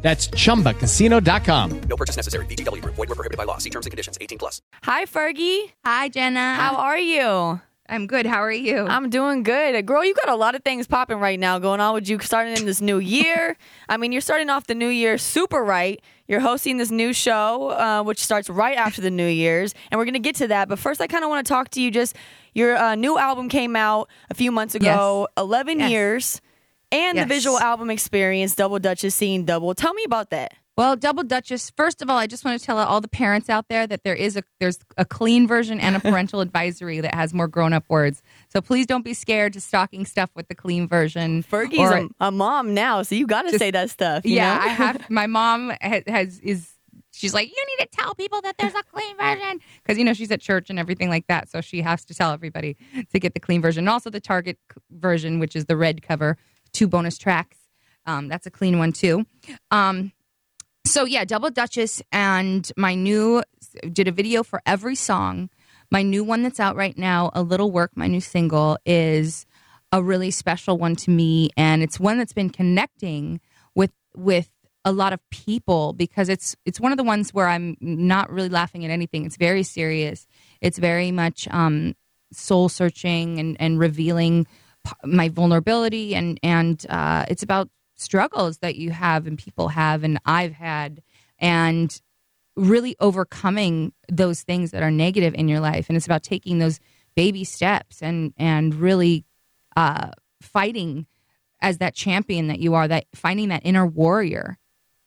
That's chumbacasino.com. No purchase necessary. VGW Group. Void were prohibited by law. See terms and conditions. 18 plus. Hi, Fergie. Hi, Jenna. How are you? I'm good. How are you? I'm doing good. Girl, you got a lot of things popping right now going on with you starting in this new year. I mean, you're starting off the new year super right. You're hosting this new show, uh, which starts right after the New Year's, and we're going to get to that. But first, I kind of want to talk to you. Just your uh, new album came out a few months ago, 11 Yes. years, and Yes. the visual album experience, Double Dutchess Seeing Double. Tell me about that. well, Double Dutchess. First of all, I just want to tell all the parents out there that there is a there's a clean version and a parental advisory that has more grown up words. So please don't be scared to stocking stuff with the clean version. Fergie's Or- a, a mom now, so you got to say that stuff. you yeah? I have. My mom has, has is. She's like, you need to tell people that there's a clean version because you know she's at church and everything like that. So she has to tell everybody to get the clean version, and also the Target version, which is the red cover, two bonus tracks. Um, that's a clean one too. Um, so yeah, Double Dutchess and my new did a video for every song. My new one that's out right now, A Little Work, my new single, is a really special one to me, and it's one that's been connecting with with a lot of people because it's it's one of the ones where I'm not really laughing at anything. It's very serious. It's very much um, soul searching and and revealing my vulnerability and and uh, it's about struggles that you have and people have and I've had and really overcoming those things that are negative in your life. And it's about taking those baby steps and and really uh, fighting as that champion that you are that finding that inner warrior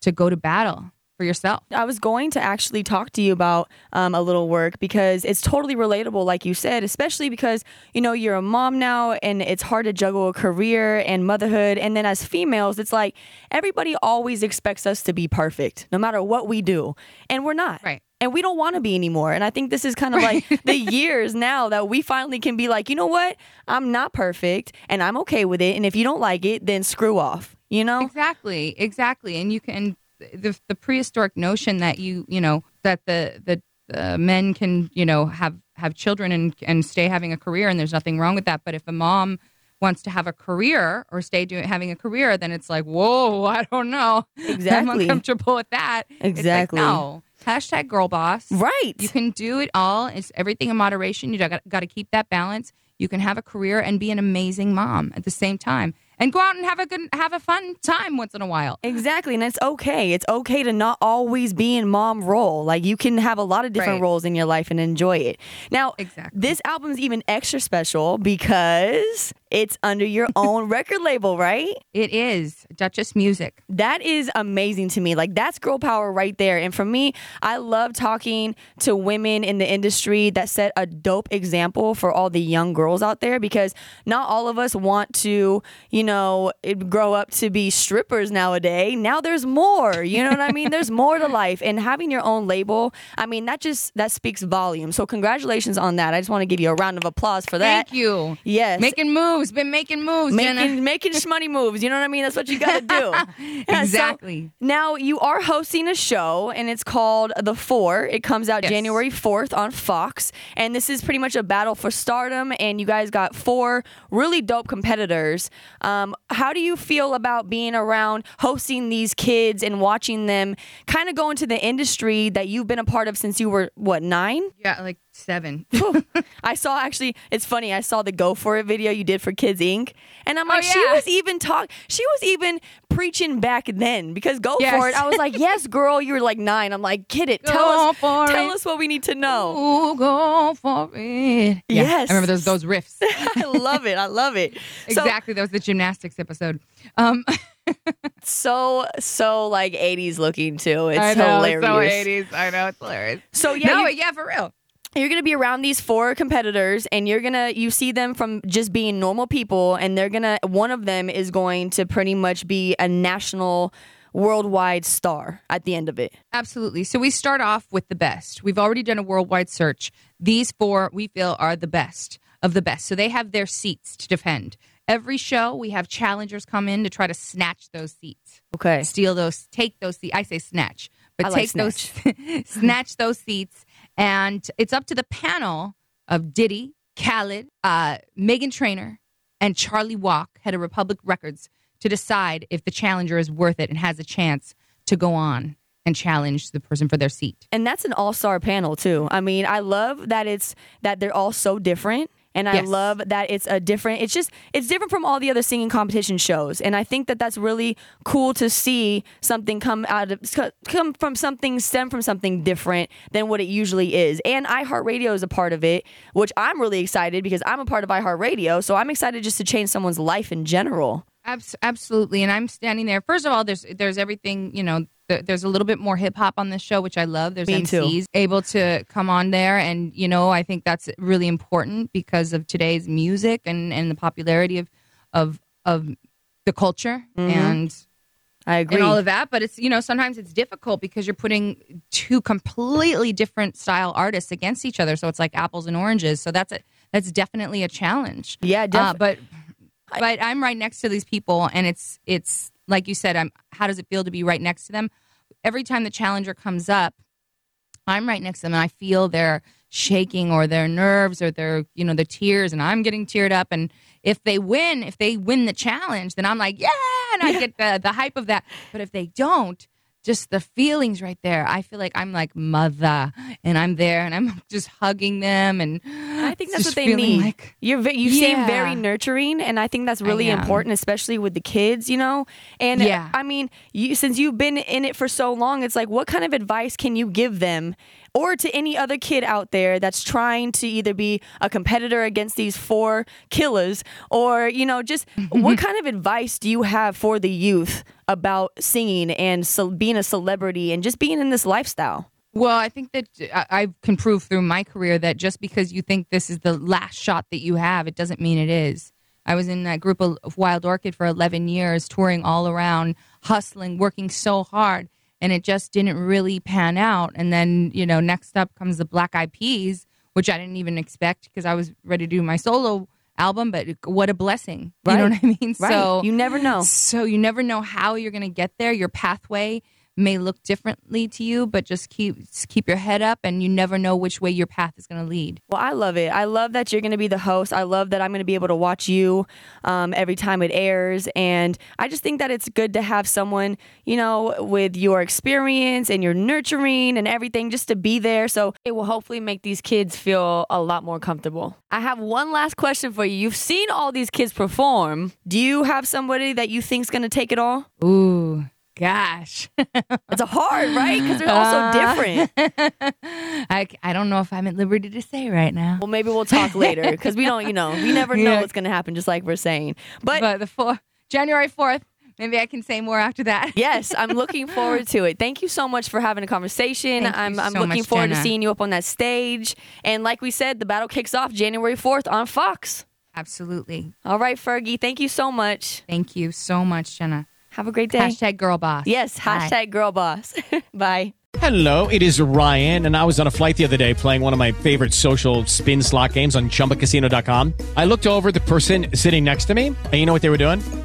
to go to battle for yourself I was going to actually talk to you about um, a little work because it's totally relatable, like you said, especially because you know you're a mom now and it's hard to juggle a career and motherhood. And then as females, it's like everybody always expects us to be perfect, no matter what we do, and we're not. Right. And we don't want to be anymore. And I think this is kind of like the years now that we finally can be like, you know what? I'm not perfect and I'm okay with it. And if you don't like it, then screw off. You know? Exactly, exactly. And you can the the prehistoric notion that you you know that the the, the men can you know have have children and and stay having a career and there's nothing wrong with that. But if a mom wants to have a career or stay doing having a career, then it's like whoa, I don't know. exactly I'm uncomfortable with that. It's like, Exactly. no. Hashtag girl boss. Right. You can do it all. It's everything in moderation. You got, got to keep that balance. You can have a career and be an amazing mom at the same time, and go out and have a good, have a fun time once in a while. Exactly, and it's okay. It's okay to not always be in mom role. Like you can have a lot of different Right. roles in your life and enjoy it. Now, Exactly. this is even extra special because it's under your own record label, right? It is Dutchess Music. That is amazing to me. Like that's girl power right there. And for me, I love talking to women in the industry that set a dope example for all the young girls out there because not all of us want to, you know, grow up to be strippers nowadays. Now there's more. You know what I mean? There's more to life and having your own label, I mean, that just that speaks volumes. So congratulations on that. I just want to give you a round of applause for that. Thank you. Yes. Making moves. Been making moves. Jenna. Making making shmoney moves, you know what I mean? That's what you got to do. Yeah, so- Exactly. now you are hosting a show, and it's called The Four. It comes out Yes. January fourth on Fox, and this is pretty much a battle for stardom. And you guys got four really dope competitors. Um, how do you feel about being around hosting these kids and watching them kind of go into the industry that you've been a part of since you were what nine? Yeah, like seven. I saw actually, it's funny. I saw the Go For It video you did for Kids Inc. And I'm like, she Oh, yeah. was even talk. She was even preaching back then because Go Yes. For It. I was like, yes, girl. You were like nine. I'm like, kid it. Tell us. Tell it. us what we need to know. Ooh, go for it. Yeah, Yes. I remember those those riffs. I love it. I love it. So- exactly. That was the gymnastics episode. Um, So, so like 80s looking too. It's I know, hilarious. So 80s. I know it's hilarious. So yeah, no, you- yeah, for real. You're gonna be around these four competitors and you're gonna you see them from just being normal people and they're gonna one of them is going to pretty much be a national worldwide star at the end of it. Absolutely. So we start off with the best. We've already done a worldwide search. These four we feel are the best of the best. So they have their seats to defend. Every show we have challengers come in to try to snatch those seats. Okay. Steal those, take those seats. I say snatch, but I like take those, snatch those seats. And it's up to the panel of Diddy, Khaled, uh, Meghan Trainor, and Charlie Walk, head of Republic Records, to decide if the challenger is worth it and has a chance to go on and challenge the person for their seat. And that's an all-star panel too. I mean, I love that it's that they're all so different. And I Yes. love that it's a different. It's just it's different from all the other singing competition shows, and I think that that's really cool to see something come out of come from something stem from something different than what it usually is. And iHeartRadio is a part of it, which I'm really excited because I'm a part of iHeartRadio, so I'm excited just to change someone's life in general. Abs- absolutely, and I'm standing there. First of all, there's there's everything you know. Th- There's a little bit more hip hop on this show, which I love. There's Me too. MCs able to come on there, and you know I think that's really important because of today's music and, and the popularity of of of the culture and I agree. and all of that. But it's you know sometimes it's difficult because you're putting two completely different style artists against each other, so it's like apples and oranges. So that's a that's definitely a challenge. yeah, Uh, definitely. but but I'm right next to these people, and it's it's like you said. I'm. How does it feel to be right next to them? Every time the challenger comes up, I'm right next to them, and I feel their shaking or their nerves or their you know the tears, and I'm getting teared up. And if they win, if they win the challenge, then I'm like yeah, and I get the the hype of that. But if they don't. Just the feelings right there. I feel like I'm like mother, and I'm there, and I'm just hugging them, and I think that's what they need. Like, You're ve- you seem very nurturing, and I think that's really important, especially with the kids. You know, and Yeah. I mean, you since you've been in it for so long, it's like, what kind of advice can you give them, or to any other kid out there that's trying to either be a competitor against these four killers, or you know, just what kind of advice do you have for the youth about singing and ce- being a celebrity and just being in this lifestyle? Well, I think that uh, I I can prove through my career that just because you think this is the last shot that you have, it doesn't mean it is. I was in that group of of Wild Orchid for 11 years, touring all around, hustling, working so hard, and it just didn't really pan out. And then, you know, next up comes the Black Eyed Peas, which I didn't even expect because I was ready to do my solo album, but what a blessing. You know what I mean? Right? So you never know. so you never know how you're going to get there. Your pathway may look differently to you, but just keep just keep your head up, and you never know which way your path is going to lead. Well, I love it. I love that you're going to be the host. I love that I'm going to be able to watch you um, every time it airs. And I just think that it's good to have someone, you know, with your experience and your nurturing and everything just to be there. So it will hopefully make these kids feel a lot more comfortable. I have one last question for you. You've seen all these kids perform. Do you have somebody that you think's going to take it all? Ooh, gosh, It's a hard, right? Because they're all so uh, different. I I don't know if I'm at liberty to say right now. Well, maybe we'll talk later because we don't, you know, we never know Yeah. what's going to happen, just like we're saying. But the four, January fourth, maybe I can say more after that. yes, I'm looking forward to it. Thank you so much for having a conversation. Thank I'm, I'm so looking much, forward to seeing you up on that stage. And like we said, the battle kicks off January 4th on Fox. Absolutely. All right, Fergie, thank you so much. Thank you so much, Jenna. Have a great day. Hashtag girl boss. yes, Bye. hashtag girl boss. Bye. Hello, it is Ryan, and I was on a flight the other day playing one of my favorite social spin slot games on chumbacasino.com. I looked over at the person sitting next to me, and you know what they were doing?